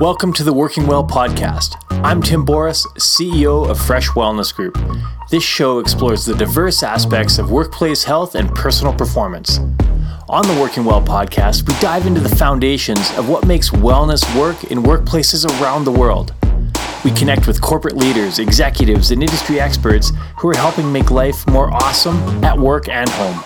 Welcome to the Working Well podcast. I'm Tim Boris, CEO of Fresh Wellness Group. This show explores the diverse aspects of workplace health and personal performance. On the Working Well podcast, we dive into the foundations of what makes wellness work in workplaces around the world. We connect with corporate leaders, executives, and industry experts who are helping make life more awesome at work and home.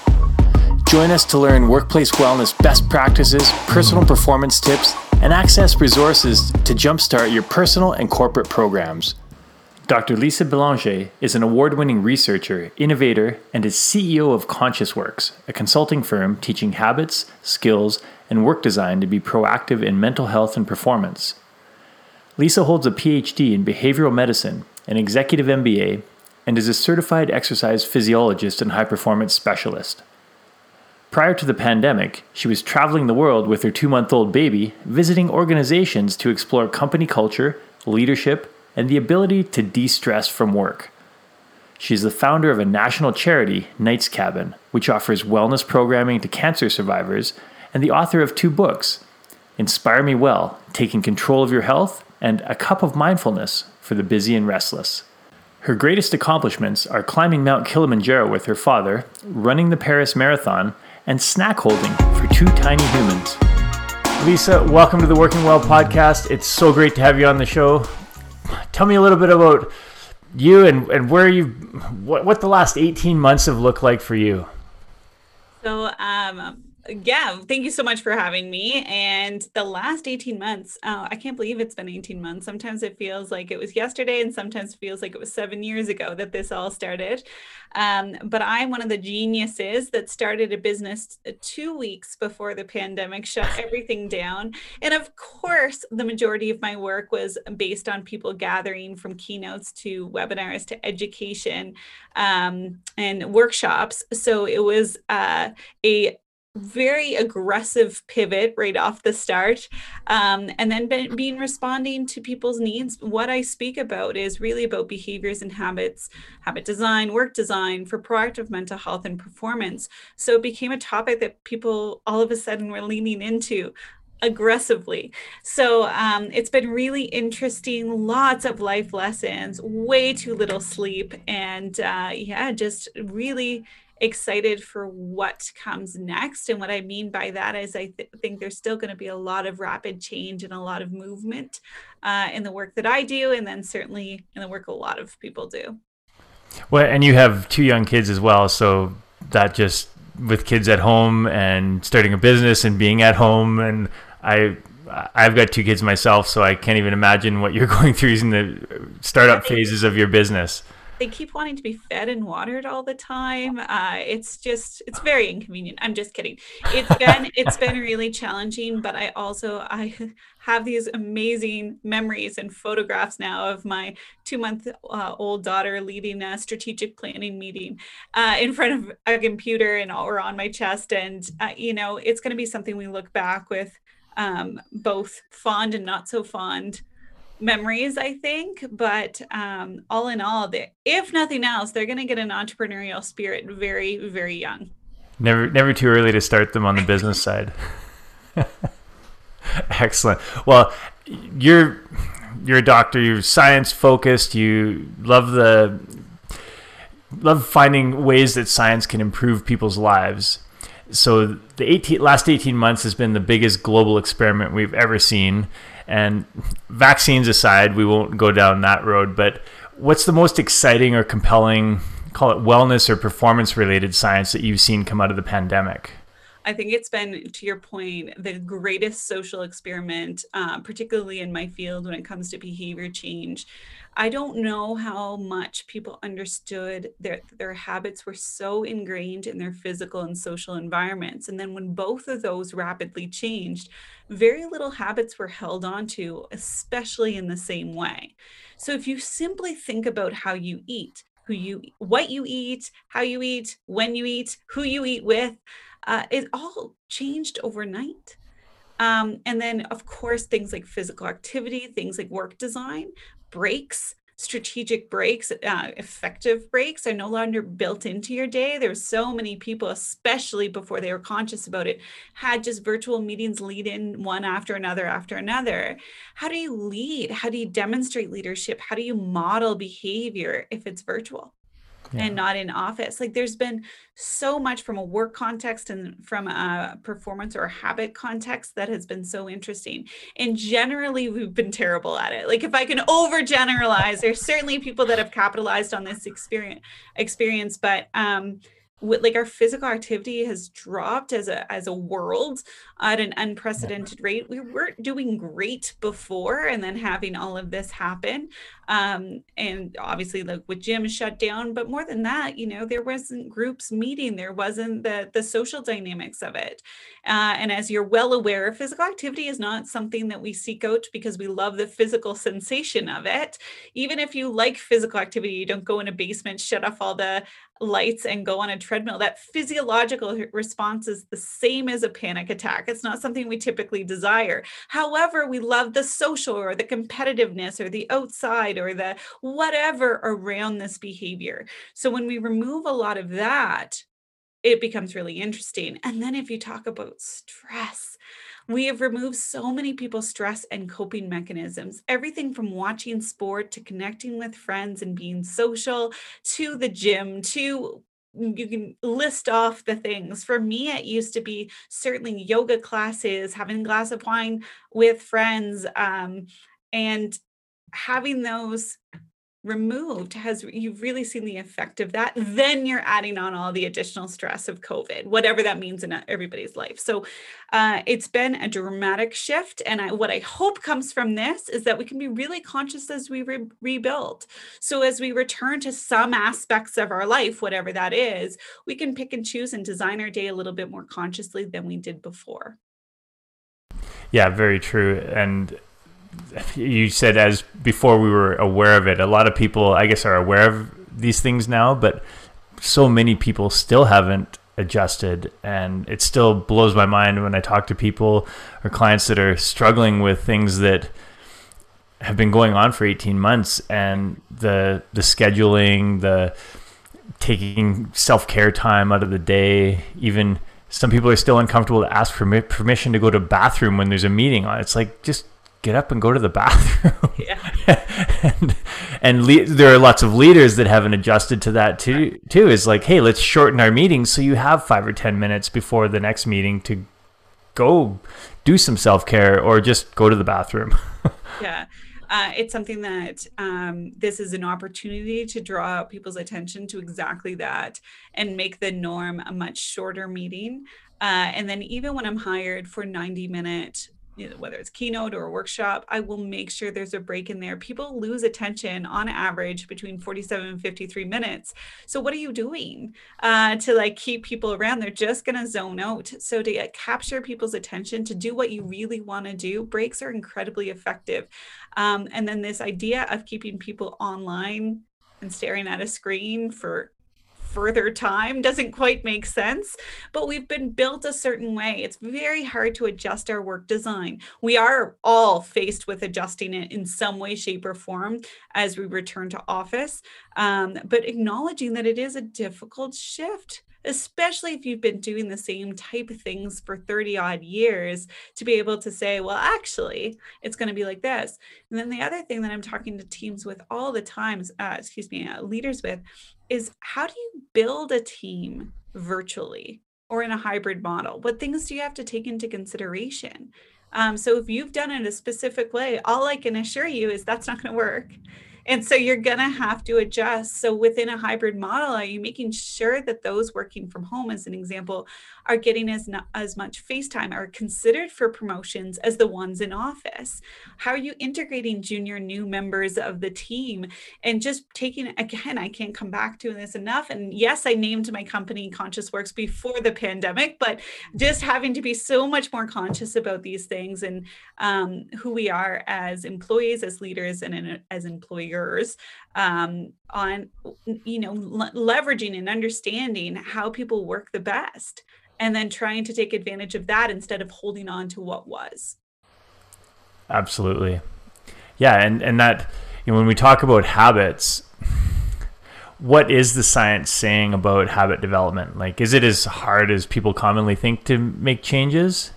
Join us to learn workplace wellness best practices, personal performance tips, and access resources to jumpstart your personal and corporate programs. Dr. Lisa Belanger is an award winning researcher, innovator, and is CEO of ConsciousWorks, a consulting firm teaching habits, skills, and work design to be proactive in mental health and performance. Lisa holds a PhD in behavioral medicine, an executive MBA, and is a certified exercise physiologist and high performance specialist. Prior to the pandemic, she was traveling the world with her two month old baby, visiting organizations to explore company culture, leadership, and the ability to de stress from work. She is the founder of a national charity, Knight's Cabin, which offers wellness programming to cancer survivors, and the author of two books Inspire Me Well Taking Control of Your Health, and A Cup of Mindfulness for the Busy and Restless. Her greatest accomplishments are climbing Mount Kilimanjaro with her father, running the Paris Marathon, and snack holding for two tiny humans. Lisa, welcome to the Working Well podcast. It's so great to have you on the show. Tell me a little bit about you and, and where you what, what the last 18 months have looked like for you. So um yeah, thank you so much for having me. And the last 18 months, uh, I can't believe it's been 18 months. Sometimes it feels like it was yesterday, and sometimes feels like it was seven years ago that this all started. Um, but I'm one of the geniuses that started a business two weeks before the pandemic shut everything down. And of course, the majority of my work was based on people gathering from keynotes to webinars to education um, and workshops. So it was uh, a very aggressive pivot right off the start um, and then been, being responding to people's needs what i speak about is really about behaviors and habits habit design work design for proactive mental health and performance so it became a topic that people all of a sudden were leaning into aggressively. So um, it's been really interesting. Lots of life lessons, way too little sleep, and uh, yeah, just really excited for what comes next. And what I mean by that is, I th- think there's still going to be a lot of rapid change and a lot of movement uh, in the work that I do, and then certainly in the work a lot of people do. Well, and you have two young kids as well, so that just with kids at home and starting a business and being at home, and I I've got two kids myself, so I can't even imagine what you're going through in the startup phases of your business they keep wanting to be fed and watered all the time. Uh, it's just it's very inconvenient. I'm just kidding. It's been it's been really challenging, but I also I have these amazing memories and photographs now of my two month uh, old daughter leading a strategic planning meeting uh, in front of a computer and or on my chest, and uh, you know it's going to be something we look back with um, both fond and not so fond memories, I think. But um, all in all, if nothing else, they're going to get an entrepreneurial spirit very, very young. Never, never too early to start them on the business side. Excellent. Well, you're you're a doctor. You're science focused. You love the love finding ways that science can improve people's lives. So the 18, last 18 months has been the biggest global experiment we've ever seen. And vaccines aside, we won't go down that road. But what's the most exciting or compelling, call it wellness or performance related science that you've seen come out of the pandemic? I think it's been, to your point, the greatest social experiment, uh, particularly in my field when it comes to behavior change. I don't know how much people understood their their habits were so ingrained in their physical and social environments. And then when both of those rapidly changed, very little habits were held onto, especially in the same way. So if you simply think about how you eat, who you what you eat, how you eat, when you eat, who you eat with, uh, it all changed overnight. Um, and then, of course, things like physical activity, things like work design, breaks, strategic breaks, uh, effective breaks are no longer built into your day. There's so many people, especially before they were conscious about it, had just virtual meetings lead in one after another after another. How do you lead? How do you demonstrate leadership? How do you model behavior if it's virtual? Yeah. and not in office. Like there's been so much from a work context and from a performance or a habit context that has been so interesting. And generally, we've been terrible at it. Like if I can overgeneralize, there's certainly people that have capitalized on this experience experience, but um with, like our physical activity has dropped as a as a world at an unprecedented rate we weren't doing great before and then having all of this happen um, and obviously like with gyms shut down but more than that you know there wasn't groups meeting there wasn't the the social dynamics of it uh, and as you're well aware physical activity is not something that we seek out because we love the physical sensation of it even if you like physical activity you don't go in a basement shut off all the lights and go on a treadmill, that physiological response is the same as a panic attack. It's not something we typically desire. However, we love the social or the competitiveness or the outside or the whatever around this behavior. So when we remove a lot of that, it becomes really interesting. And then if you talk about stress, we have removed so many people's stress and coping mechanisms, everything from watching sport to connecting with friends and being social to the gym to you can list off the things. For me, it used to be certainly yoga classes, having a glass of wine with friends, um, and having those removed has you've really seen the effect of that then you're adding on all the additional stress of covid whatever that means in everybody's life. So uh, it's been a dramatic shift and I, what i hope comes from this is that we can be really conscious as we re- rebuild. So as we return to some aspects of our life whatever that is we can pick and choose and design our day a little bit more consciously than we did before. Yeah very true and you said as before we were aware of it. A lot of people, I guess, are aware of these things now, but so many people still haven't adjusted, and it still blows my mind when I talk to people or clients that are struggling with things that have been going on for 18 months, and the the scheduling, the taking self care time out of the day, even some people are still uncomfortable to ask for permission to go to bathroom when there's a meeting on. It's like just get up and go to the bathroom. Yeah. and and le- there are lots of leaders that haven't adjusted to that too. Too is like, hey, let's shorten our meetings so you have five or ten minutes before the next meeting to go do some self care or just go to the bathroom. yeah. Uh, it's something that um, this is an opportunity to draw out people's attention to exactly that and make the norm a much shorter meeting. Uh, and then even when I'm hired for 90 minute whether it's keynote or a workshop, I will make sure there's a break in there. People lose attention on average between 47 and 53 minutes. So what are you doing uh, to like keep people around? They're just going to zone out. So to uh, capture people's attention, to do what you really want to do, breaks are incredibly effective. Um, and then this idea of keeping people online and staring at a screen for further time doesn't quite make sense, but we've been built a certain way. It's very hard to adjust our work design. We are all faced with adjusting it in some way, shape, or form as we return to office, um, but acknowledging that it is a difficult shift especially if you've been doing the same type of things for 30 odd years to be able to say well actually it's going to be like this and then the other thing that i'm talking to teams with all the times uh, excuse me uh, leaders with is how do you build a team virtually or in a hybrid model? What things do you have to take into consideration? Um, so if you've done it a specific way, all I can assure you is that's not going to work. And so you're going to have to adjust. So within a hybrid model, are you making sure that those working from home, as an example, are getting as not, as much face time, are considered for promotions as the ones in office? How are you integrating junior new members of the team and just taking again? I can't come back to this enough. And yes, I named my company Conscious Works before the pandemic, but just having to be so much more conscious about these things and um, who we are as employees, as leaders, and as employers um, on you know le- leveraging and understanding how people work the best and then trying to take advantage of that instead of holding on to what was absolutely yeah and and that you know, when we talk about habits, what is the science saying about habit development? Like, is it as hard as people commonly think to make changes?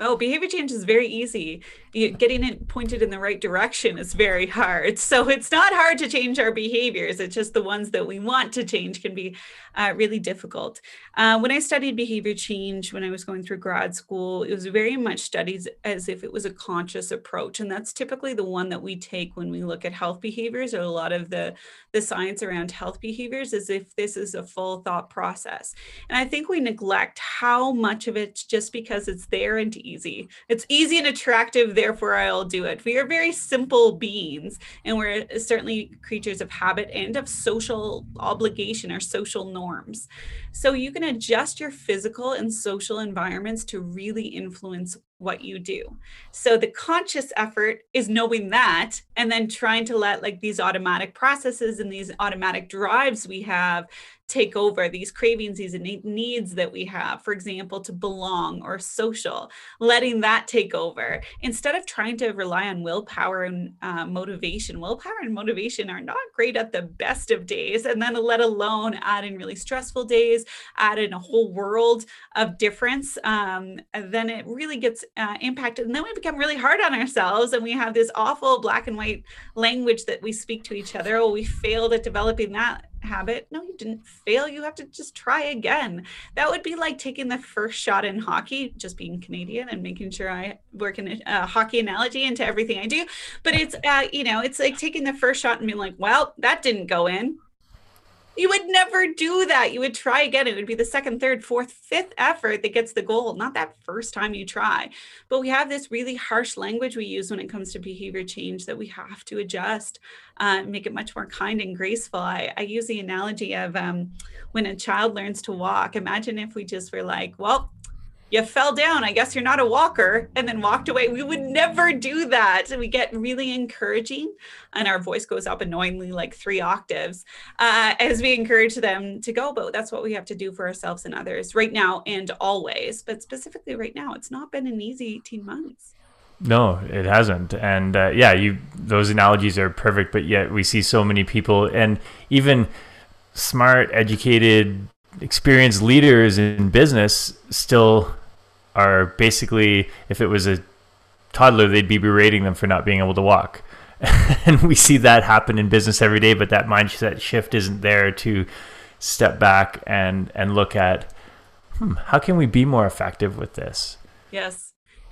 Oh, behavior change is very easy getting it pointed in the right direction is very hard. So it's not hard to change our behaviors. It's just the ones that we want to change can be uh, really difficult. Uh, when I studied behavior change when I was going through grad school, it was very much studied as if it was a conscious approach. And that's typically the one that we take when we look at health behaviors or a lot of the, the science around health behaviors as if this is a full thought process. And I think we neglect how much of it just because it's there and easy. It's easy and attractive there therefore I'll do it. We are very simple beings, and we're uh, certainly creatures of habit and of social obligation or social norms. So you can adjust your physical and social environments to really influence what you do. So the conscious effort is knowing that and then trying to let like these automatic processes and these automatic drives we have take over these cravings, these needs that we have, for example, to belong or social, letting that take over instead of trying to rely on willpower and uh, motivation. Willpower and motivation are not great at the best of days, and then let alone add in really stressful days, add in a whole world of difference. Um, then it really gets uh, impacted, and then we become really hard on ourselves, and we have this awful black and white language that we speak to each other. Oh, we failed at developing that habit. No, you didn't fail. You have to just try again. That would be like taking the first shot in hockey, just being Canadian and making sure I work in a, hockey analogy into everything I do. But it's, uh, you know, it's like taking the first shot and being like, well, that didn't go in you would never do that. You would try again. It would be the second, third, fourth, fifth effort that gets the goal, not that first time you try. But we have this really harsh language we use when it comes to behavior change that we have to adjust, uh, make it much more kind and graceful. I, I use the analogy of um, when a child learns to walk. Imagine if we just were like, well, you fell down. I guess you're not a walker, and then walked away. We would never do that. We get really encouraging, and our voice goes up annoyingly like three octaves uh, as we encourage them to go. But that's what we have to do for ourselves and others right now and always. But specifically right now, it's not been an easy 18 months. No, it hasn't. And uh, yeah, you those analogies are perfect, but yet we see so many people and even smart, educated experienced leaders in business still are basically, if it was a toddler, they'd be berating them for not being able to walk. and we see that happen in business every day, but that mindset shift isn't there to step back and, and look at hmm, how can we be more effective with this? Yes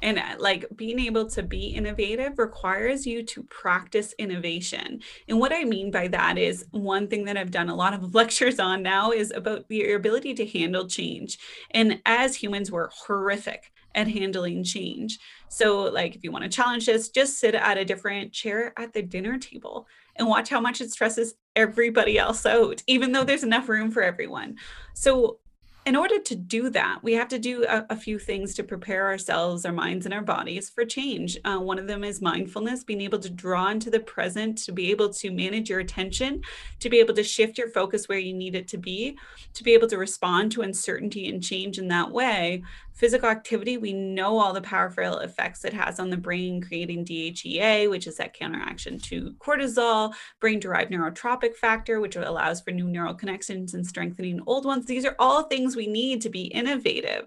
and uh, like being able to be innovative requires you to practice innovation. And what i mean by that is one thing that i've done a lot of lectures on now is about your ability to handle change. And as humans we're horrific at handling change. So like if you want to challenge this just sit at a different chair at the dinner table and watch how much it stresses everybody else out even though there's enough room for everyone. So in order to do that, we have to do a, a, few things to prepare ourselves, our minds, and our bodies for change. Uh, one of them is mindfulness, being able to draw into the present, to be able to manage your attention, to be able to shift your focus where you need it to be, to be able to respond to uncertainty and change in that way, Physical activity, we know all the powerful effects it has on the brain, creating DHEA, which is that counteraction to cortisol, brain derived neurotrophic factor, which allows for new neural connections and strengthening old ones. These are all things we need to be innovative.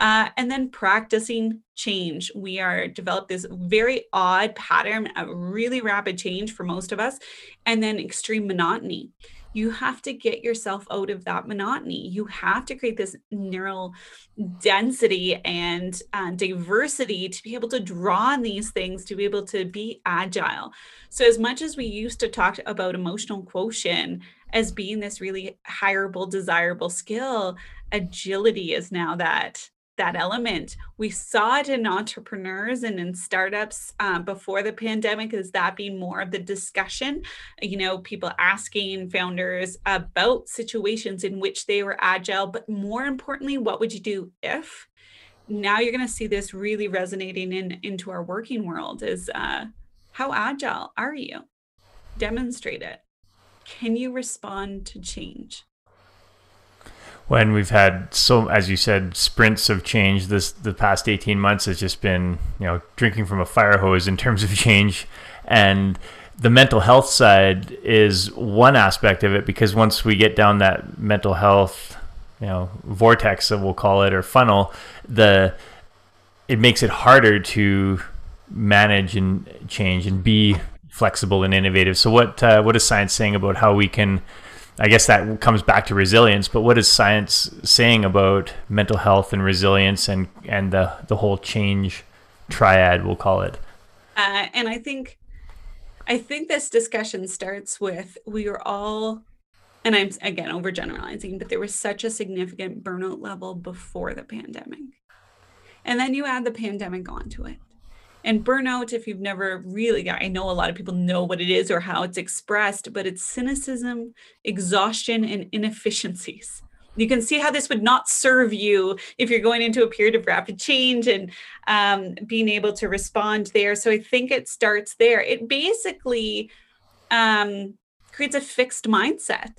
Uh, and then practicing change. We are developed this very odd pattern of really rapid change for most of us, and then extreme monotony you have to get yourself out of that monotony. You have to create this neural density and uh, diversity to be able to draw on these things, to be able to be agile. So, as much as we used to talk about emotional quotient as being this really hireable, desirable skill, agility is now that that element. We saw it in entrepreneurs and in startups um, before the pandemic. Is that being more of the discussion? You know, people asking founders about situations in which they were agile, but more importantly, what would you do if? Now you're going to see this really resonating in into our working world. Is uh, how agile are you? Demonstrate it. Can you respond to change? When we've had so as you said sprints of change this the past 18 months has just been you know drinking from a fire hose in terms of change and the mental health side is one aspect of it because once we get down that mental health, you know, vortex, that we'll call it, or funnel, the it makes it harder to manage and change and be flexible and innovative. So, what uh, what is science saying about how we can? I guess that comes back to resilience. But what is science saying about mental health and resilience and and the the whole change triad? We'll call it. Uh, and I think I think this discussion starts with we are all, and I'm again overgeneralizing, but there was such a significant burnout level before the pandemic. And then you add the pandemic onto it. And burnout, if you've never really, I know a lot of people know what it is or how it's expressed, but it's cynicism, exhaustion, and inefficiencies you can see how this would not serve you if you're going into a period of rapid change and um, being able to respond there. So I think it starts there. It basically um, creates a fixed mindset.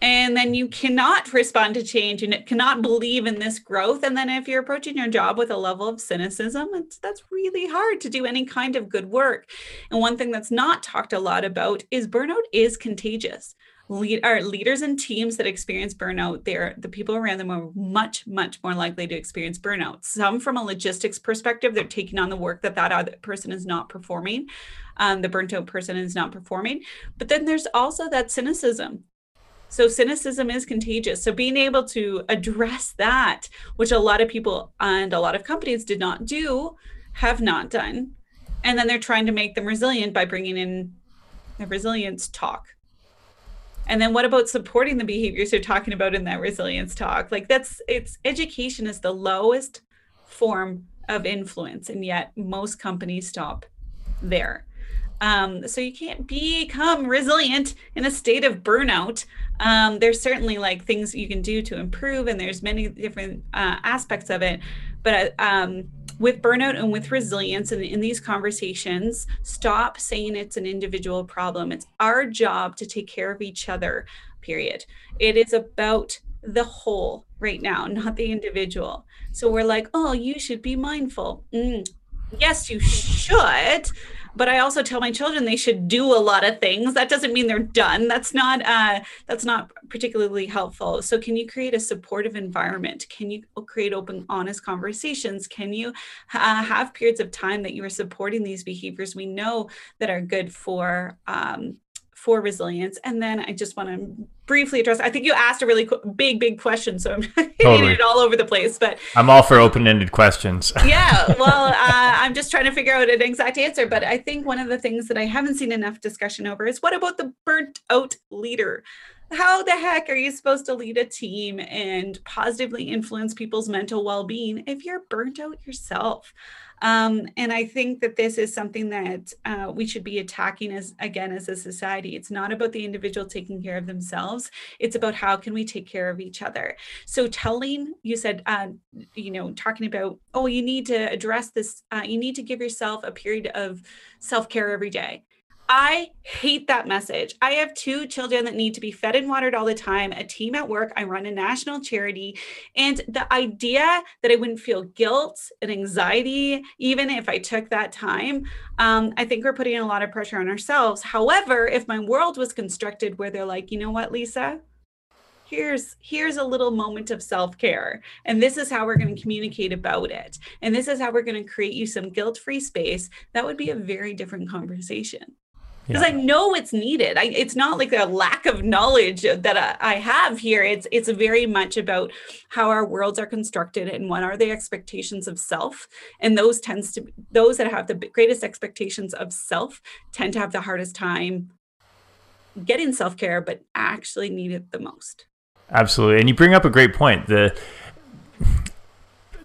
And then you cannot respond to change and it cannot believe in this growth. And then if you're approaching your job with a level of cynicism, that's really hard to do any kind of good work. And one thing that's not talked a lot about is burnout is contagious lead leaders and teams that experience burnout they're the people around them are much much more likely to experience burnout some from a logistics perspective they're taking on the work that that other person is not performing um, the burnt out person is not performing but then there's also that cynicism so cynicism is contagious. So being able to address that which a lot of people and a lot of companies did not do have not done. And then they're trying to make them resilient by bringing in the resilience talk. And then what about supporting the behaviors you're talking about in that resilience talk? Like that's it's education is the lowest form of influence and yet most companies stop there um, so you can't become resilient in a state of burnout um, there's certainly like things you can do to improve and there's many different uh, aspects of it but um, with burnout and with resilience and in these conversations, stop saying it's an individual problem. It's our job to take care of each other, period. It is about the whole right now, not the individual. So we're like, oh, you should be mindful. Mm, yes, you should but I also tell my children they should do a lot of things. That doesn't mean they're done. That's not uh, that's not particularly helpful. So can you create a supportive environment? Can you create open, honest conversations? Can you uh, have periods of time that you are supporting these behaviors we know that are good for um, for resilience. And then I just want to briefly address. I think you asked a really big, big question, so I'm hitting it all over the place. But I'm all for open-ended questions. yeah, well, trying to figure out an exact answer. But I think one of the things that I haven't seen enough discussion over is what about the burnt out leader? How the heck are you supposed to lead a team and positively influence people's mental well-being if you're burnt out yourself? Um, and I think that this is something that uh, we should be attacking as again as a society. It's not about the individual taking care of themselves. It's about how can we take care of each other. So telling you said, uh, you know, talking about oh, you need to address this. Uh, you need to give yourself a period of self care every day. I hate that message. I have two children that need to be fed and watered all the time, a team at work. I run a national charity. And the idea that I wouldn't feel guilt and anxiety, even if I took that time, um, I think we're putting a lot of pressure on ourselves. However, if my world was constructed where they're like, you know what, Lisa? here's here's a little moment of self-care and this is how we're going to communicate about it and this is how we're going to create you some guilt-free space that would be a very different conversation because yeah. I know it's needed. I, it's not like a lack of knowledge that I, I have here. It's it's very much about how our worlds are constructed and what are the expectations of self. And those tends to those that have the greatest expectations of self tend to have the hardest time getting self care, but actually need it the most. Absolutely, and you bring up a great point. The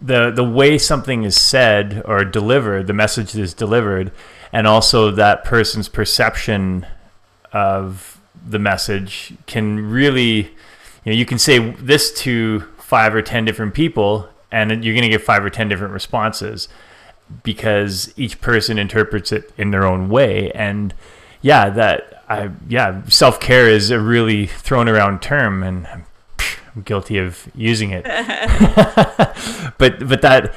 the the way something is said or delivered, the message is delivered and also that person's perception of the message can really you know you can say this to five or ten different people and you're going to get five or ten different responses because each person interprets it in their own way. And yeah that i yeah self-care is a really thrown around term and I'm guilty of using it. But but that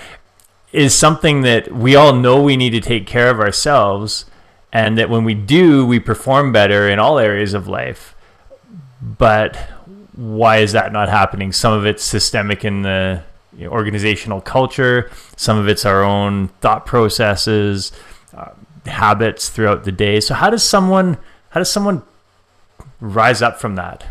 is something that we all know we need to take care of ourselves and that when we do, we perform better in all areas of life. But why is that not happening? Some of it's systemic in the organizational culture, some of it's our own thought processes, uh, habits throughout the day. So how does someone how does someone rise up from that?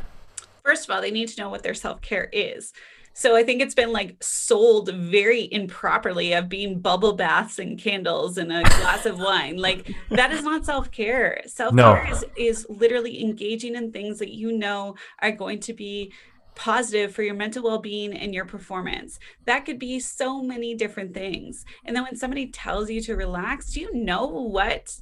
First of all, they need to know what their self-care is. So I think it's been like sold very improperly of being bubble baths and candles and a glass of wine. Like that is not self-care. Self-care no. is, is literally engaging in things that you know are going to be positive for your mental well-being and your performance that could be so many different things and then when somebody tells you to relax do you know what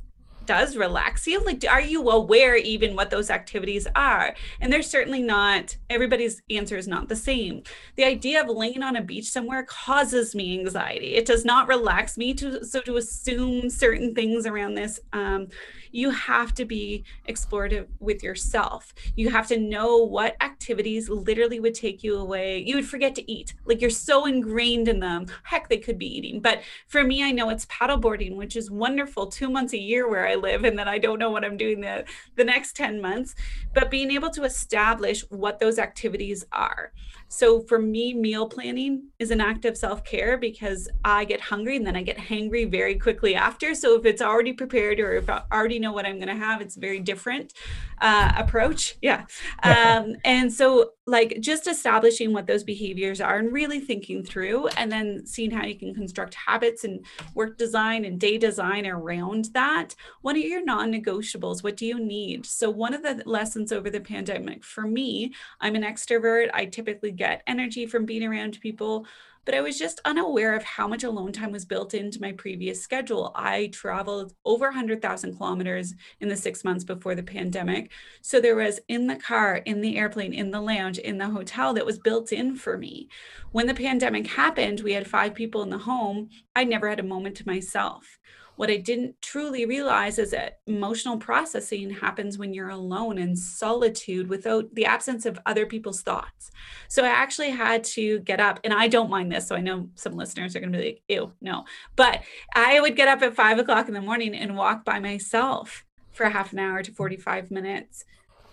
does relax you like are you aware even what those activities are? And they're certainly not everybody's answer is not the same. The idea of laying on a beach somewhere causes me anxiety. It does not relax me to so to assume certain things around this um, you have to be explorative with yourself. You have to know what activities literally would take you away. You would forget to eat. Like you're so ingrained in them. Heck, they could be eating. But for me, I know it's paddleboarding, which is wonderful two months a year where I live, and then I don't know what I'm doing the, the next 10 months. But being able to establish what those activities are. So for me, meal planning is an act of self care because I get hungry and then I get hangry very quickly after. So if it's already prepared or if I already know what I'm going to have, it's very different uh, approach. Yeah. Um, and so, like, just establishing what those behaviors are and really thinking through, and then seeing how you can construct habits and work design and day design around that. What are your non negotiables? What do you need? So, one of the lessons over the pandemic for me, I'm an extrovert. I typically get energy from being around people but I was just unaware of how much alone time was built into my previous schedule. I traveled over 100,000 kilometers in the six months before the pandemic. So there was in the car, in the airplane, in the lounge, in the hotel that was built in for me. When the pandemic happened, we had five people in the home. I never had a moment to myself. What I didn't truly realize is that emotional processing happens when you're alone in solitude without the absence of other people's thoughts. So I actually had to get up, and I don't mind this. So I know some listeners are going to be like, ew, no. But I would get up at five o'clock in the morning and walk by myself for half an hour to 45 minutes.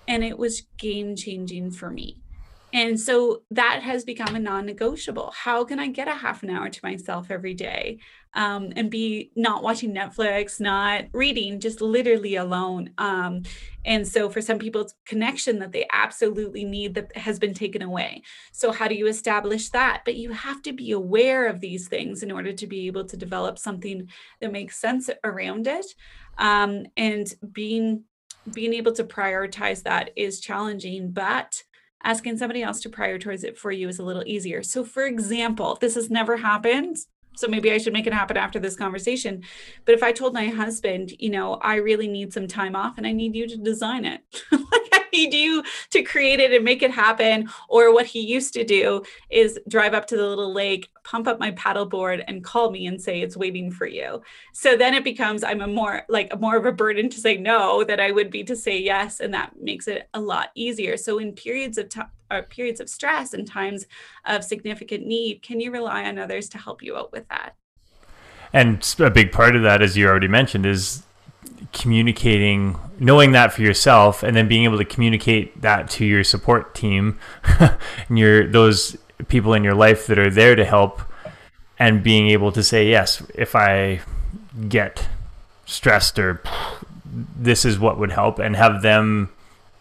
And it was game changing for me. And so that has become a non negotiable. How can I get a half an hour to myself every day um, and be not watching Netflix, not reading, just literally alone? Um, and so for some people, it's connection that they absolutely need that has been taken away. So, how do you establish that? But you have to be aware of these things in order to be able to develop something that makes sense around it. Um, and being being able to prioritize that is challenging, but asking somebody else to prioritize it for you is a little easier. So, for example, this has never happened. So maybe I should make it happen after this conversation. But if I told my husband, you know, I really need some time off and I need you to design it, like I need you to create it and make it happen. Or what he used to do is drive up to the little lake, pump up my paddleboard and call me and say it's waiting for you. So then it becomes I'm a more like more of a burden to say no that I would be to say yes, and that makes it a lot easier. So in periods of time uh, periods of stress and times of significant need, can you rely on others to help you out with that? And a big part of that, as you already mentioned, is communicating, knowing that for yourself, and then being able to communicate that to your support team and your those people in your life that are there to help and being able to say yes if i get stressed or this is what would help and have them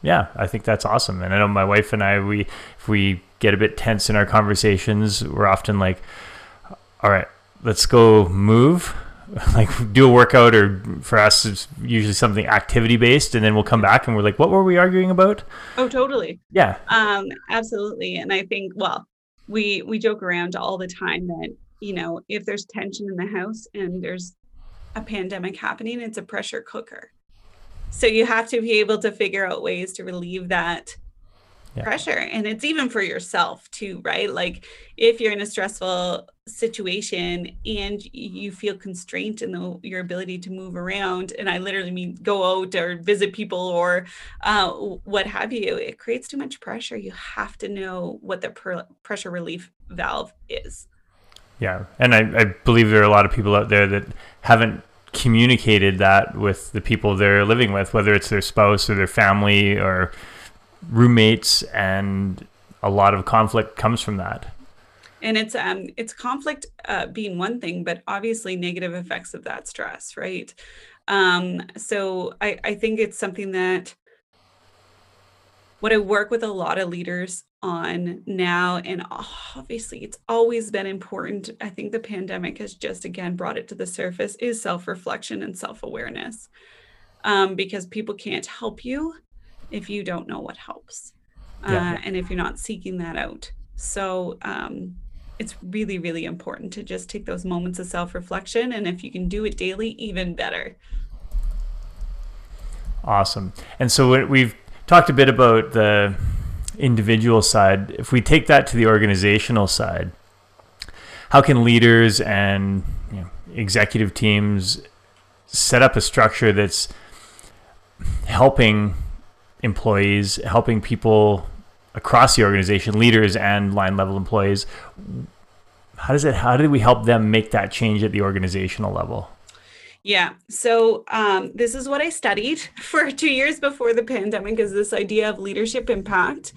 yeah i think that's awesome. And i know my wife and i we if we get a bit tense in our conversations we're often like all right let's go move. Like do a workout or for us it's usually something activity based and then we'll come back and we're like what were we arguing about? Oh totally. Yeah. Um absolutely. And i think well we we joke around all the time that you know if there's tension in the house and there's a pandemic happening it's a pressure cooker so you have to be able to figure out ways to relieve that yeah. pressure. And it's even for yourself too right? Like if you're in a stressful situation and you feel constraint in the, your ability to move around and i literally mean go out or visit people or uh, what have you it creates too much pressure. You have to know what the per- pressure relief valve is. Yeah. And I, I believe there are a lot of people out there that haven't communicated that with the people they're living with, whether it's their spouse or their family or roommates, and a lot of conflict comes from that. And it's um it's conflict uh, being one thing, but obviously negative effects of that stress, right? Um, so I, I think it's something that what I work with a lot of leaders on now, and obviously it's always been important. I think the pandemic has just again brought it to the surface is self reflection and self awareness. Um, because people can't help you if you don't know what helps yeah. uh, and if you're not seeking that out. So um, it's really, really important to just take those moments of self reflection. And if you can do it daily, even better. Awesome. And so we've talked a bit about the individual side. If we take that to the organizational side, how can leaders and you know, executive teams set up a structure that's helping employees, helping people across the organization, leaders and line level employees? How does it? How do we help them make that change at the organizational level? Yeah. So um, this is what I studied for two years before the pandemic is this idea of leadership impact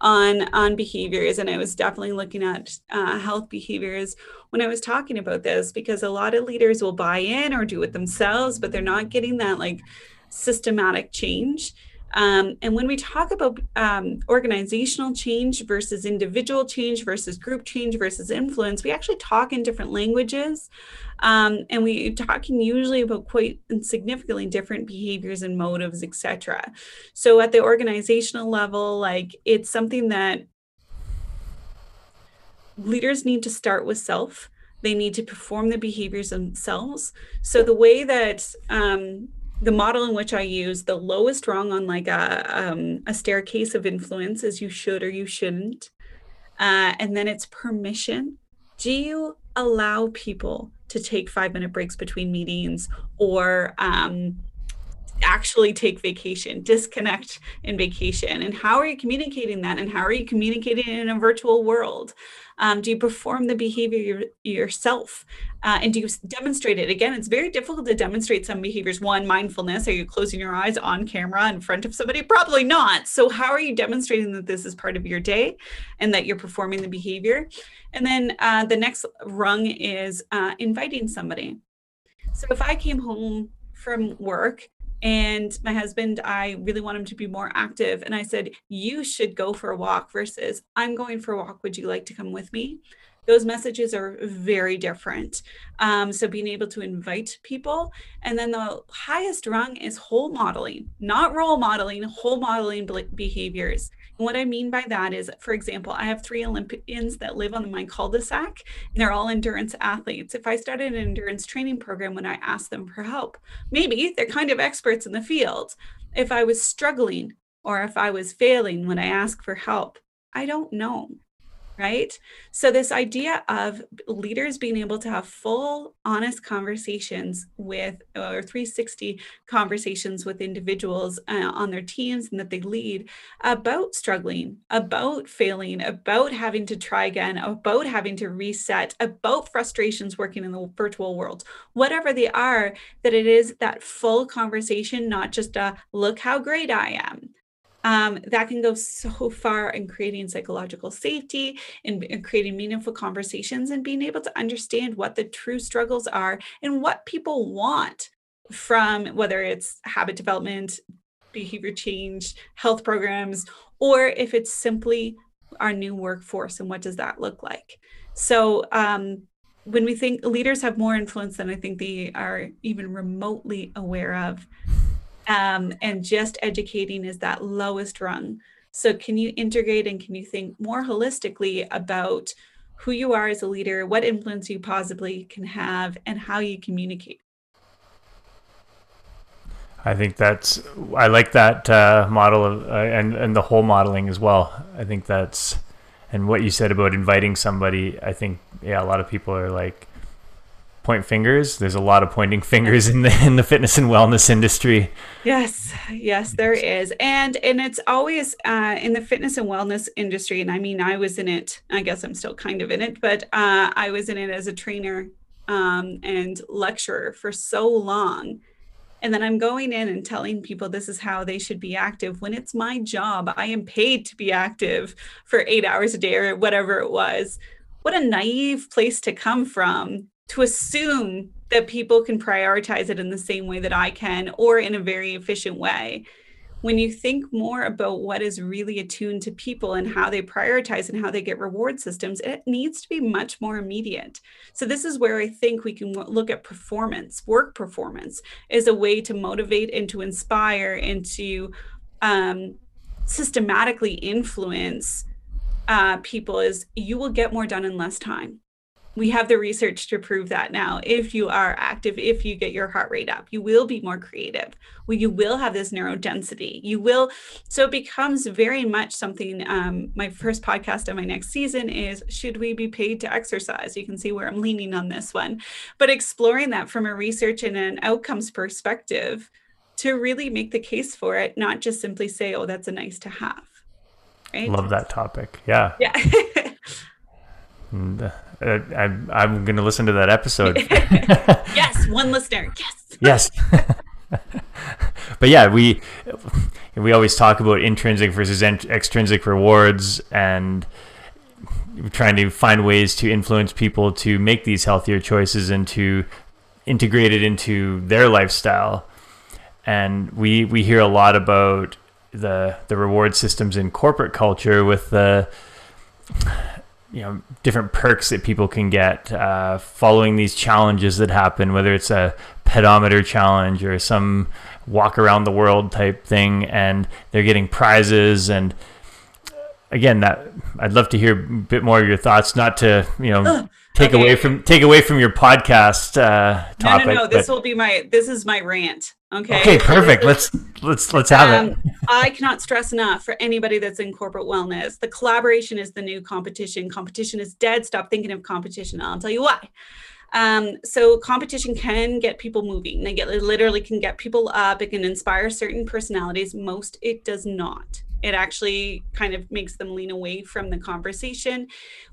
on on behaviors and i was definitely looking at uh, health behaviors when i was talking about this because a lot of leaders will buy in or do it themselves but they're not getting that like systematic change um, and when we talk about um, organizational change versus individual change versus group change versus influence, we actually talk in different languages. Um, and we're talking usually about quite significantly different behaviors and motives, etc. So at the organizational level, like it's something that leaders need to start with self. They need to perform the behaviors themselves. So the way that um, the model in which I use the lowest rung on like a um, a staircase of influence is you should or you shouldn't, uh, and then it's permission. Do you allow people to take five minute breaks between meetings or um, actually take vacation, disconnect in vacation? And how are you communicating that? And how are you communicating in a virtual world? Um, do you perform the behavior yourself? Uh, and do you demonstrate it? Again, it's very difficult to demonstrate some behaviors. One, mindfulness. Are you closing your eyes on camera in front of somebody? Probably not. So, how are you demonstrating that this is part of your day and that you're performing the behavior? And then uh, the next rung is uh, inviting somebody. So, if I came home from work and my husband i really want him to be more active. And i said you should go for a walk versus i'm going for a walk. Would you like to come with me those messages are very different um, so being able to invite people and then the highest rung is whole modeling not role modeling whole modeling behaviors what I mean by that is, for example, I have three Olympians that live on my cul-de-sac, and they're all endurance athletes. If I started an endurance training program when I asked them for help, maybe they're kind of experts in the field. If I was struggling or if I was failing when I asked for help, I don't know right? So, this idea of leaders being able to have full, honest conversations with, or 360 conversations with individuals uh, on their teams and that they lead about struggling, about failing, about having to try again, about having to reset, about frustrations working in the virtual world, whatever they are, that it is that full conversation, not just a look how great I am um, that can go so far in creating psychological safety and, creating meaningful conversations and being able to understand what the true struggles are and what people want from whether it's habit development, behavior change, health programs, or if it's simply our new workforce and what does that look like. So, um, when we think leaders have more influence than I think they are even remotely aware of, um, and just educating is that lowest rung. So, can you integrate and can you think more holistically about who you are as a leader, what influence you possibly can have, and how you communicate? I think that's I like that uh, model of uh, and and the whole modeling as well. I think that's and what you said about inviting somebody. I think yeah, a lot of people are like point fingers. There's a lot of pointing fingers in the in the fitness and wellness industry. Yes, yes, there is, and and it's always uh, in the fitness and wellness industry. And I mean, I was in it. I guess I'm still kind of in it, but uh, I was in it as a trainer um, and lecturer for so long and then I'm going in and telling people this is how they should be active when it's my job. I am paid to be active for eight hours a day or whatever it was. What a naive place to come from to assume that people can prioritize it in the same way that I can or in a very efficient way when you think more about what is really attuned to people and how they prioritize and how they get reward systems, it needs to be much more immediate. So, this is where I think we can look at performance, work performance, as a way to motivate and to inspire and to um, systematically influence uh, people. Is you will get more done in less time we have the research to prove that now. If you are active if you get your heart rate up you will be more creative. Well, you will have this neuro density you will so it becomes very much something um, my first podcast of my next season is should we be paid to exercise? You can see where i'm leaning on this one. But exploring that from a research and an outcomes perspective to really make the case for it not just simply say oh that's a nice to have right? Love that topic. Yeah. Yeah. And, uh, Uh, I'm, I'm going to listen to that episode. yes, one listener. Yes. Yes. but yeah, we we always talk about intrinsic versus extrinsic rewards and trying to find ways to influence people to make these healthier choices and to integrate it into their lifestyle. And we we hear a lot about the the reward systems in corporate culture with the you know different perks that people can get uh, following these challenges that happen, whether it's a pedometer challenge or some walk around the world type thing, and they're getting prizes and again that I'd love to hear a bit more of your thoughts not to you know take okay. away from take away from your podcast uh topic, no no no this will be my this is my rant Okay. Okay, perfect. let's let's let's have um, it. I cannot stress enough for anybody that's in corporate wellness. The collaboration is the new competition. Competition is dead. Stop thinking of competition. I'll tell you why. Um, so competition can get people moving. They get literally can get people up. It can inspire certain personalities. Most it does not it actually kind of makes them lean away from the conversation.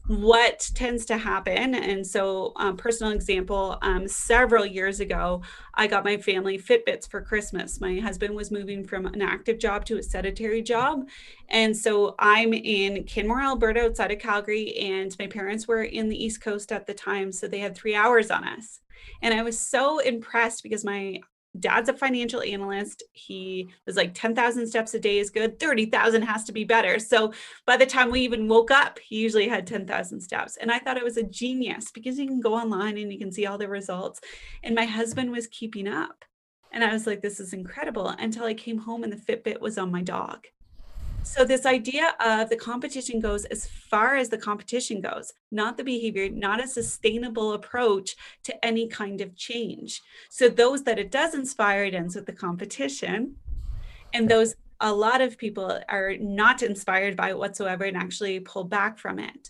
What tends to happen and so um, personal example um, several years ago i got my family fitbits for christmas. My husband was moving from an active job to a sedentary job and so i'm in Canmore, alberta outside of calgary and my parents were in the east coast at the time so they had three hours on us. And I was so impressed because my dad's a financial analyst. He was like 10,000 steps a day is good. 30,000 has to be better. So by the time we even woke up, he usually had 10,000 steps. And I thought it was a genius because you can go online and you can see all the results. And my husband was keeping up. And I was like, this is incredible until I came home and the Fitbit was on my dog. So, this idea of the competition goes as far as the competition goes, not the behavior, not a sustainable approach to any kind of change. So, those that it does inspire, it ends with the competition. And those, a lot of people are not inspired by it whatsoever and actually pull back from it.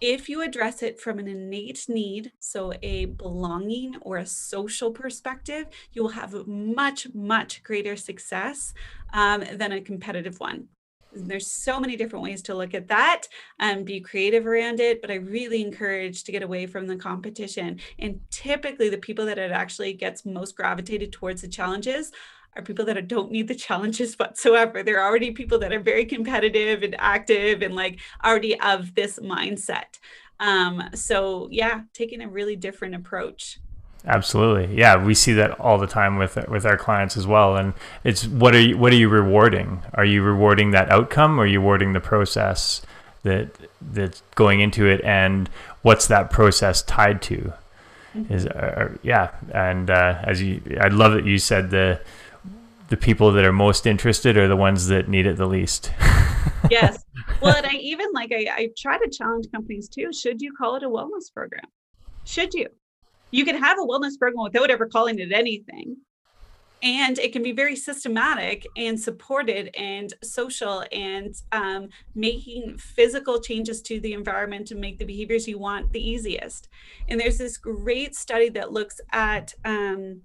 If you address it from an innate need, so a belonging or a social perspective, you will have much, much greater success um, than a competitive one there's so many different ways to look at that and be creative around it but i really encourage to get away from the competition. And typically the people that it actually gets most gravitated towards the challenges are people that don't need the challenges whatsoever. They're already people that are very competitive and active and like already of this mindset. Um, so yeah taking a really different approach Absolutely. Yeah, we see that all the time with with our clients as well. And it's what are you what are you rewarding? Are you rewarding that outcome or are you rewarding the process that that's going into it and what's that process tied to? Mm-hmm. Is uh, yeah, and uh, as you I love that you said the the people that are most interested are the ones that need it the least. yes. Well, and I even like I, I try to challenge companies too. Should you call it a wellness program? Should you? You can have a wellness program without ever calling it anything. And it can be very systematic and supported and social and um, making physical changes to the environment to make the behaviors you want the easiest. And there's this great study that looks at um,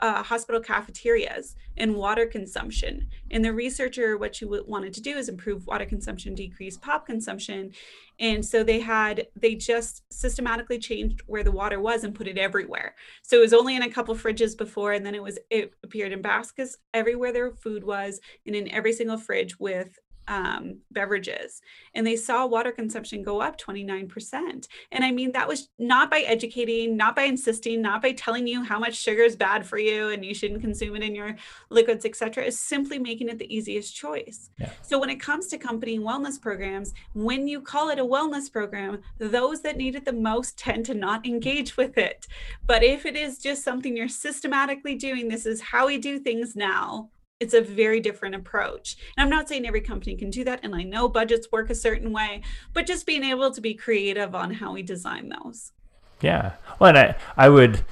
uh, hospital cafeterias and water consumption. And the researcher, what you wanted to do is improve water consumption, decrease pop consumption. And so they had, they just systematically changed where the water was and put it everywhere. So it was only in a couple fridges before, and then it was, it appeared in baskets everywhere their food was and in every single fridge with um, beverages. And they saw water consumption go up 29% and i mean that was not by educating not by insisting not by telling you how much sugar is bad for you and you shouldn't consume it in your liquids etc is simply making it the easiest choice. Yeah. so when it comes to company wellness programs when you call it a wellness program those that need it the most tend to not engage with it. But if it is just something you're systematically doing this is how we do things now it's a very different approach. And I'm not saying every company can do that. And I know budgets work a certain way, but just being able to be creative on how we design those. Yeah. Well, and I, I would,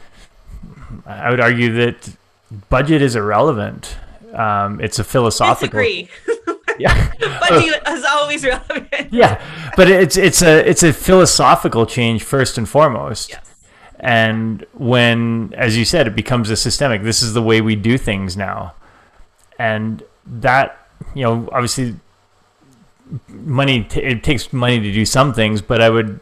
I would argue that budget is irrelevant. Um, it's a philosophical. Disagree. yeah. budget is always relevant. yeah. But it's, it's a, it's a philosophical change first and foremost. Yes. And when, as you said, it becomes a systemic, this is the way we do things now and that you know obviously money t- it takes money to do some things but i would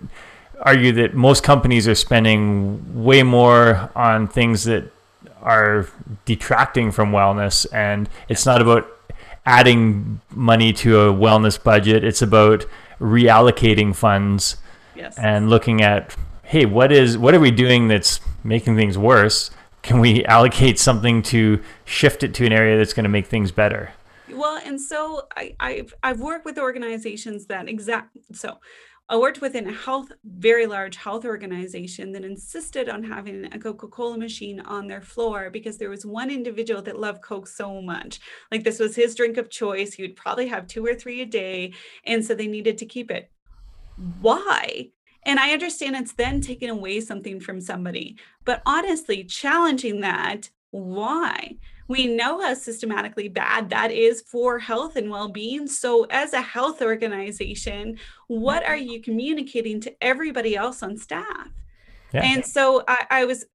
argue that most companies are spending way more on things that are detracting from wellness and it's not about adding money to a wellness budget it's about reallocating funds yes. and looking at hey what is what are we doing that's making things worse can we allocate something to shift it to an area that's going to make things better? Well, and so I, have I've worked with organizations that exact so I worked within a health, very large health organization that insisted on having a Coca-Cola machine on their floor because there was one individual that loved Coke so much. Like this was his drink of choice. He would probably have two or three a day. And so they needed to keep it. Why? And I understand it's then taking away something from somebody. But honestly, challenging that, why? We know how systematically bad that is for health and well being. So, as a health organization, what are you communicating to everybody else on staff? Yeah. And so I, I was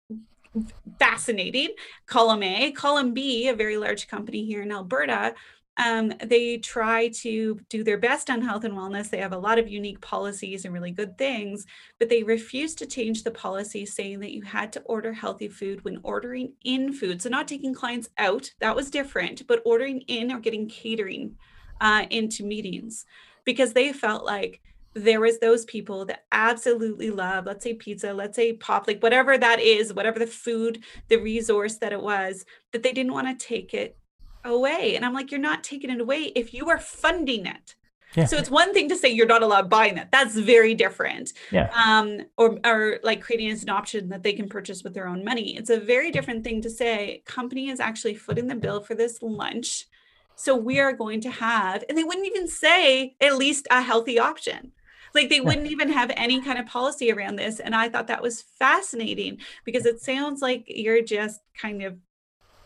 fascinating. Column A, column B, a very large company here in Alberta, um, they try to do their best on health and wellness. They have a lot of unique policies and really good things, but they refuse to change the policy saying that you had to order healthy food when ordering in food. So, not taking clients out, that was different, but ordering in or getting catering uh, into meetings because they felt like there was those people that absolutely love let's say pizza let's say pop like whatever that is whatever the food the resource that it was that they didn't want to take it away. And I'm like, you're not taking it away if you are funding it. Yeah. So it's one thing to say you're not allowed buying it. That's very different. Yeah. Um, or or like creating as an option that they can purchase with their own money. It's a very different thing to say company is actually footing the bill for this lunch. So we are going to have, and they wouldn't even say at least a healthy option. Like they wouldn't even have any kind of policy around this. And I thought that was fascinating because it sounds like you're just kind of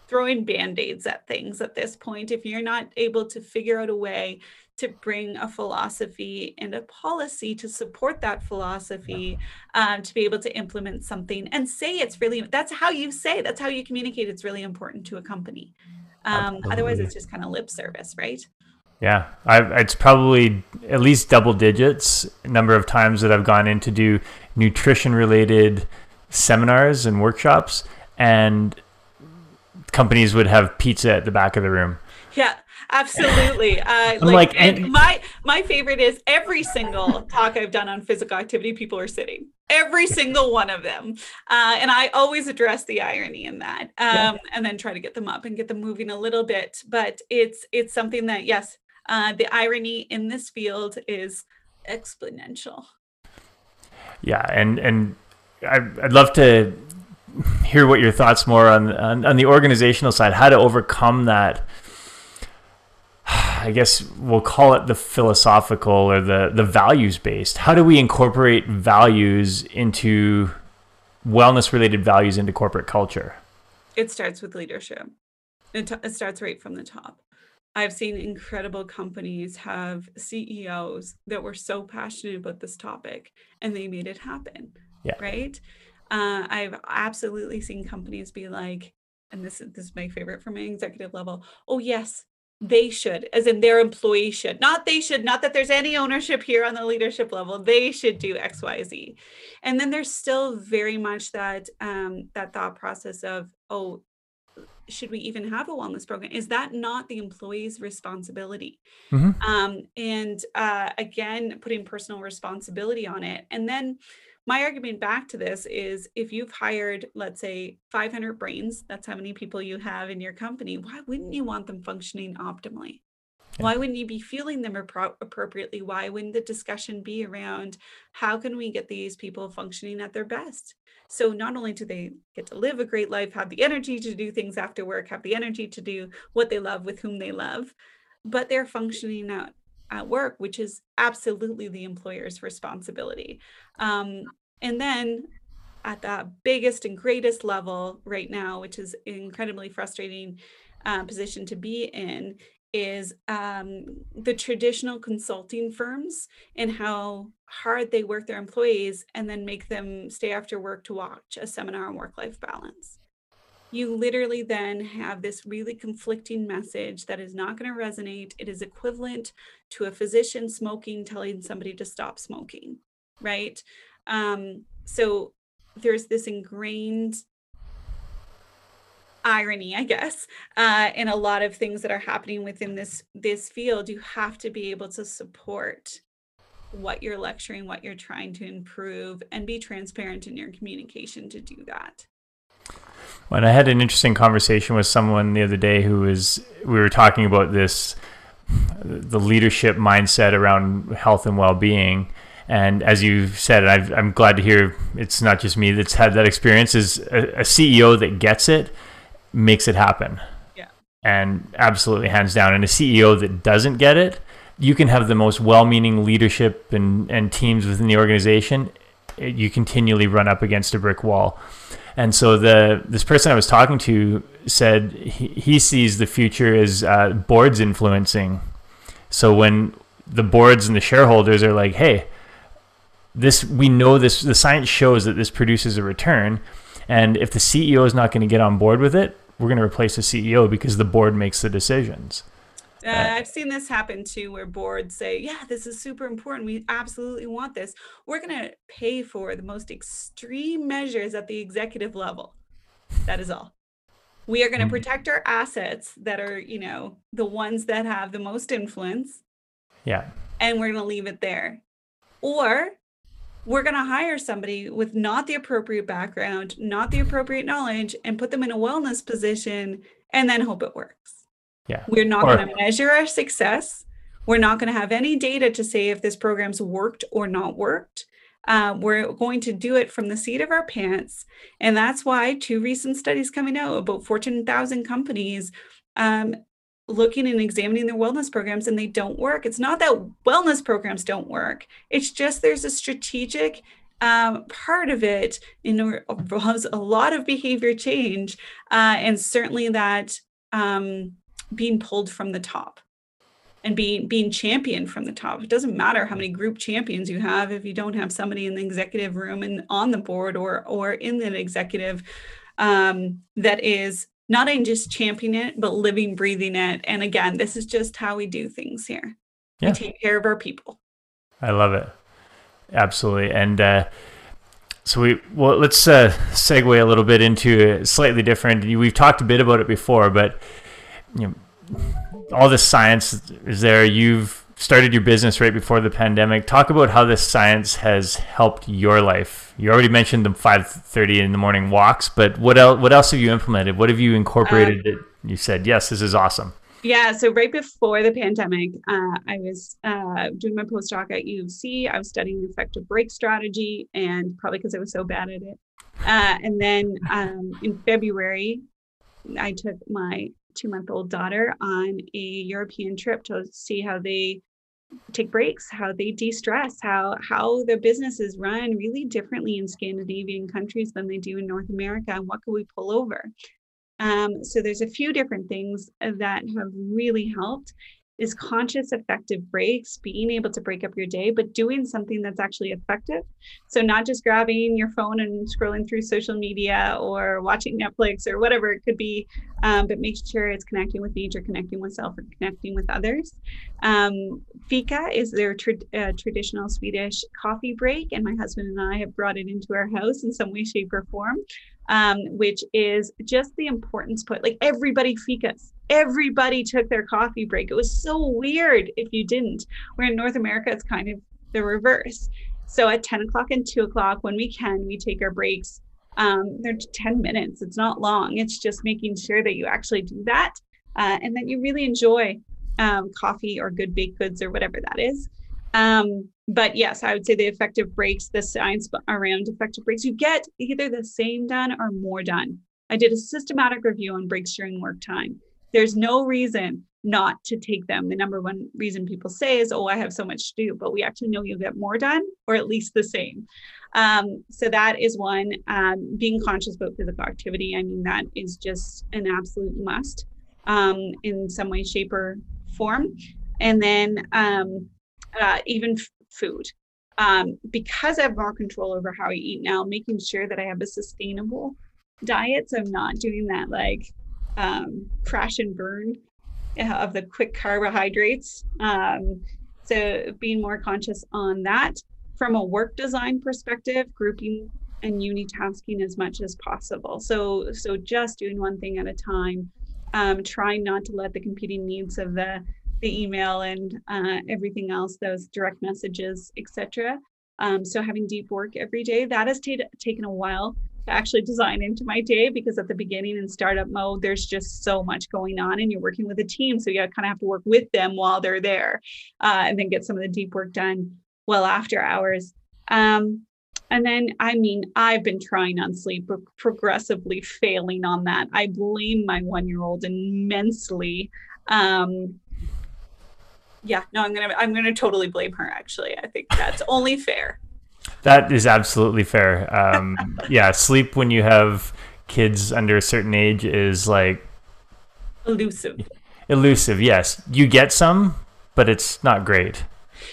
throwing band-aids at things at this point if you're not able to figure out a way to bring a philosophy and a policy to support that philosophy um, to be able to implement something and say it's really that's how you say that's how you communicate it's really important to a company. Um, otherwise it's just kind of lip service right? Yeah. I've, it's probably at least double digits number of times that i've gone in to do nutrition related seminars and workshops and companies would have pizza at the back of the room. Yeah, absolutely. Uh, like, like and my my favorite is every single talk I've done on physical activity, people are sitting. Every single one of them, uh, and I always address the irony in that, um, yeah. and then try to get them up and get them moving a little bit. But it's it's something that yes, uh, the irony in this field is exponential. Yeah, and and I'd love to hear what your thoughts more on, on, on the organizational side, how to overcome that. I guess we'll call it the philosophical or the the values based. How do we incorporate values into wellness related values into corporate culture? It starts with leadership. It, t- it starts right from the top. I've seen incredible companies have CEOs that were so passionate about this topic and they made it happen. Yeah. Right uh, I've absolutely seen companies be like, and this is this is my favorite from my executive level. Oh yes, they should, as in their employees should. Not they should, not that there's any ownership here on the leadership level. They should do X, Y, Z. And then there's still very much that um, that thought process of, oh, should we even have a wellness program? Is that not the employee's responsibility? Mm-hmm. Um, and uh, again, putting personal responsibility on it. And then my argument back to this is if you've hired, let's say, 500 brains, that's how many people you have in your company, why wouldn't you want them functioning optimally? Why wouldn't you be fueling them appro- appropriately? Why wouldn't the discussion be around how can we get these people functioning at their best? So not only do they get to live a great life, have the energy to do things after work, have the energy to do what they love with whom they love, but they're functioning at at work, which is absolutely the employer's responsibility. Um, and then at that biggest and greatest level right now, which is incredibly frustrating uh, position to be in, is um, the traditional consulting firms and how hard they work their employees and then make them stay after work to watch a seminar on work life balance you literally then have this really conflicting message that is not going to resonate. It is equivalent to a physician smoking telling somebody to stop smoking, right? Um, so there's this ingrained irony, I guess, uh, in a lot of things that are happening within this this field. You have to be able to support what you're lecturing, what you're trying to improve, and be transparent in your communication to do that. When I had an interesting conversation with someone the other day who was, we were talking about this, the leadership mindset around health and well being. And as you said, i am glad to hear it's not just me that's had that experience. Is a, a CEO that gets it makes it happen. Yeah. And absolutely hands down. And a CEO that doesn't get it, you can have the most well-meaning leadership and, and teams within the organization. You continually run up against a brick wall. And so the this person I was talking to said he, he sees the future as uh, boards influencing. So when the boards and the shareholders are like, "Hey, this we know this the science shows that this produces a return, and if the CEO is not going to get on board with it, we're going to replace the CEO because the board makes the decisions." Uh, I've seen this happen too, where boards say, "Yeah, this is super important. We absolutely want this. We're going to pay for the most extreme measures at the executive level." That is all. We are going to mm-hmm. protect our assets that are, you know, the ones that have the most influence. Yeah. And we're going to leave it there. Or we're going to hire somebody with not the appropriate background, not the appropriate knowledge, and put them in a wellness position and then hope it works. Yeah. We're not going to measure our success. We're not going to have any data to say if this program's worked or not worked. Uh, we're going to do it from the seat of our pants. And that's why two recent studies coming out about 14,000 companies um, looking and examining their wellness programs and they don't work. It's not that wellness programs don't work, it's just there's a strategic um, part of it involves a lot of behavior change uh, and certainly that um, being pulled from the top and being being championed from the top. It doesn't matter how many group champions you have if you don't have somebody in the executive room and on the board or or in the executive um, that is not in just championing it but living, breathing it. And again, this is just how we do things here. Yeah. We take care of our people. I love it. Absolutely. And uh, so we well let's uh, segue a little bit into slightly different. We've talked a bit about it before, but you know, all this science is there. You've started your business right before the pandemic. Talk about how this science has helped your life. You already mentioned the 5:30 in the morning walks, but what else? What else have you implemented? What have you incorporated? Um, you said yes, this is awesome. Yeah, so right before the pandemic, uh, I was uh, doing my postdoc at U of C. I was studying effective break strategy, and probably because I was so bad at it. Uh, and then um, in February, I took my two month old daughter on a European trip to see how they take breaks, how they de-stress, how how their businesses run really differently in Scandinavian countries than they do in North America, and what can we pull over? Um, so there's a few different things that have really helped. Is conscious, effective breaks, being able to break up your day, but doing something that's actually effective. So, not just grabbing your phone and scrolling through social media or watching Netflix or whatever it could be, um, but make sure it's connecting with nature, connecting with self, or connecting with others. Um, fika is their tra- uh, traditional Swedish coffee break, and my husband and I have brought it into our house in some way, shape, or form um, which is just the importance put like everybody fikas everybody took their coffee break. It was so weird if you didn't. Where in north america it's kind of the reverse. So at 10 o'clock and 2 o'clock when we can we take our breaks. Um, they're 10 minutes. It's not long. It's just making sure that you actually do that uh, and that you really enjoy um, coffee or good baked goods or whatever that is um, but yes, I would say the effective breaks, the science around effective breaks, you get either the same done or more done. I did a systematic review on breaks during work time. There's no reason not to take them. The number one reason people say is, oh, I have so much to do, but we actually know you'll get more done or at least the same. Um, so that is one. Um, being conscious about physical activity, I mean, that is just an absolute must um, in some way, shape, or form. And then um, uh, even f- food. Um, because I have more control over how I eat now, making sure that I have a sustainable diet. So I'm not doing that like um, crash and burn uh, of the quick carbohydrates. Um, so being more conscious on that. From a work design perspective, grouping and unitasking as much as possible. So so just doing one thing at a time. Um, trying not to let the competing needs of the the email and uh, everything else, those direct messages, etc. Um, so having deep work every day that has t- taken a while to actually design into my day because at the beginning in startup mode, there's just so much going on, and you're working with a team, so you kind of have to work with them while they're there, uh, and then get some of the deep work done well after hours. Um, and then, I mean, I've been trying on sleep, but progressively failing on that. I blame my one year old immensely. Um, yeah, no, I'm gonna I'm gonna totally blame her. Actually, I think that's only fair. That is absolutely fair. Um, yeah, sleep when you have kids under a certain age is like elusive. Elusive, yes. You get some, but it's not great.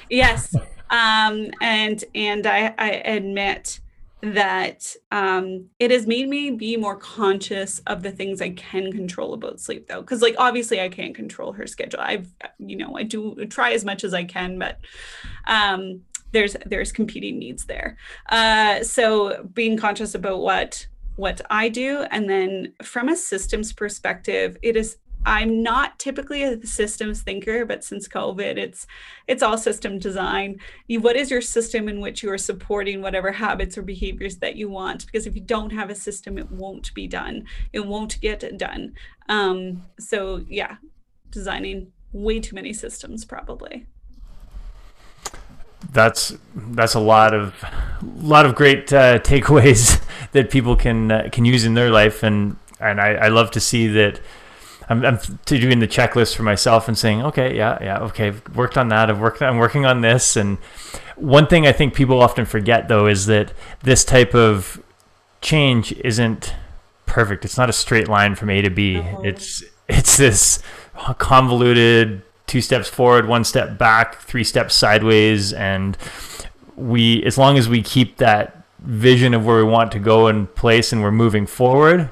Yes, um, and and I, I admit that um, it has made me be more conscious of the things I can control about sleep, though. Because, like, obviously, I can't control her schedule. I've, you know, I do try as much as I can, but um, there's there's competing needs there. Uh, so being conscious about what what I do, and then from a systems perspective, it is I'm not typically a systems thinker, but since COVID, it's it's all system design. You, what is your system in which you are supporting whatever habits or behaviors that you want? Because if you don't have a system, it won't be done. It won't get done. Um, so yeah, designing way too many systems probably. That's that's a lot of lot of great uh, takeaways that people can uh, can use in their life, and and I, I love to see that I'm, I'm doing the checklist for myself and saying, okay, yeah, yeah, okay, I've worked on that. I've worked, I'm working on this. And one thing I think people often forget though is that this type of change isn't perfect. It's not a straight line from A to B. Uh-huh. It's it's this convoluted two steps forward, one step back, three steps sideways, and we as long as we keep that vision of where we want to go in place and we're moving forward,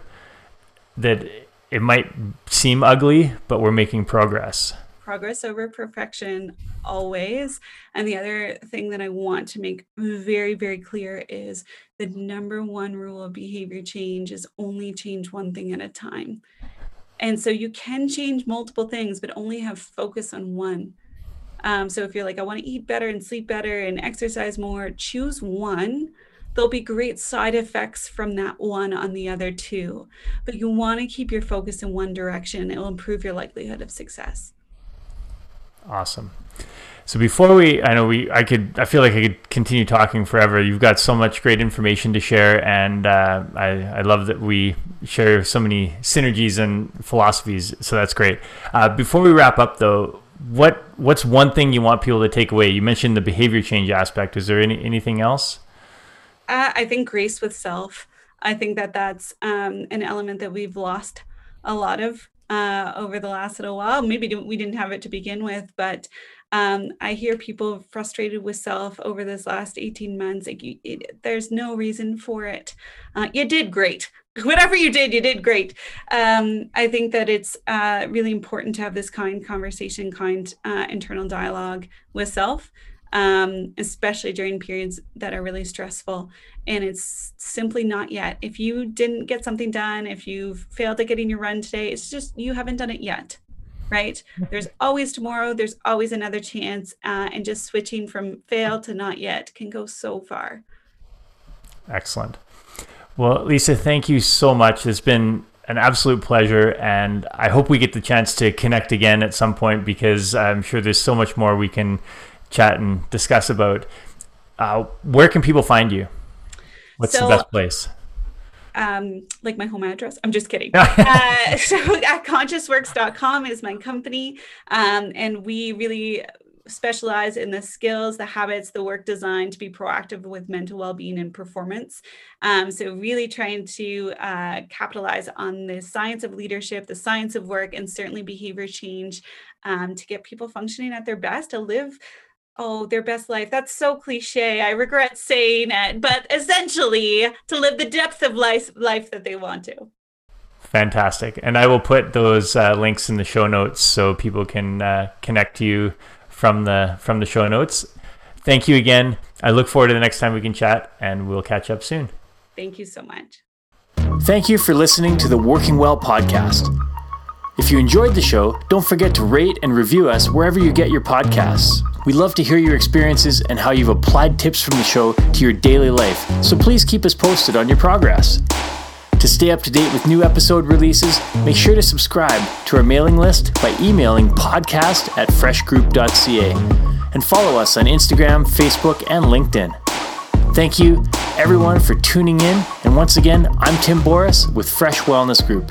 that it might seem ugly, but we're making progress. Progress over perfection, always. And the other thing that I want to make very, very clear is the number one rule of behavior change is only change one thing at a time. And so you can change multiple things, but only have focus on one. Um, so if you're like, I want to eat better and sleep better and exercise more, choose one there'll be great side effects from that one on the other two. But you want to keep your focus in one direction. It will improve your likelihood of success. Awesome. So before we, I know we, I could, I feel like I could continue talking forever. You've got so much great information to share, and uh, I, I love that we share so many synergies and philosophies. So that's great. Uh, before we wrap up, though, what what's one thing you want people to take away? You mentioned the behavior change aspect. Is there any anything else? Uh, I think grace with self. I think that that's um, an element that we've lost a lot of uh, over the last little while. Maybe we didn't have it to begin with, but um, I hear people frustrated with self over this last 18 months. Like you, it, there's no reason for it. Uh, you did great. Whatever you did, you did great. Um, I think that it's uh, really important to have this kind conversation, kind uh, internal dialogue with self um, especially during periods that are really stressful. And it's simply not yet. If you didn't get something done, if you've failed at getting your run today, it's just you haven't done it yet, right? There's always tomorrow, there's always another chance. Uh, and just switching from fail to not yet can go so far. Excellent. Well, Lisa, thank you so much. It's been an absolute pleasure, and I hope we get the chance to connect again at some point because I'm sure there's so much more we can chat and discuss about. Uh, where can people find you? What's so, the best place? Um, like my home address. I'm just kidding. uh, so at consciousworks.com is my company. Um, and we really specialize in the skills, the habits, the work design to be proactive with mental well-being and performance. Um, so really trying to uh, capitalize on the science of leadership, the science of work, and certainly behavior change um, to get people functioning at their best to live oh their best life. That's so cliche. I regret saying it but essentially to live the depth of life life that they want to. Fantastic. And i will put those uh, links in the show notes so people can uh, connect to you from the from the show notes. Thank you again. I look forward to the next time we can chat and we'll catch up soon. Thank you so much. Thank you for listening to the working well podcast if you enjoyed the show, don't forget to rate and review us wherever you get your podcasts. We love to hear your experiences and how you've applied tips from the show to your daily life, so please keep us posted on your progress. To stay up to date with new episode releases, make sure to subscribe to our mailing list by emailing podcast at freshgroup.ca and follow us on Instagram, Facebook, and LinkedIn. Thank you, everyone, for tuning in. And once again, I'm Tim Boris with Fresh Wellness Group.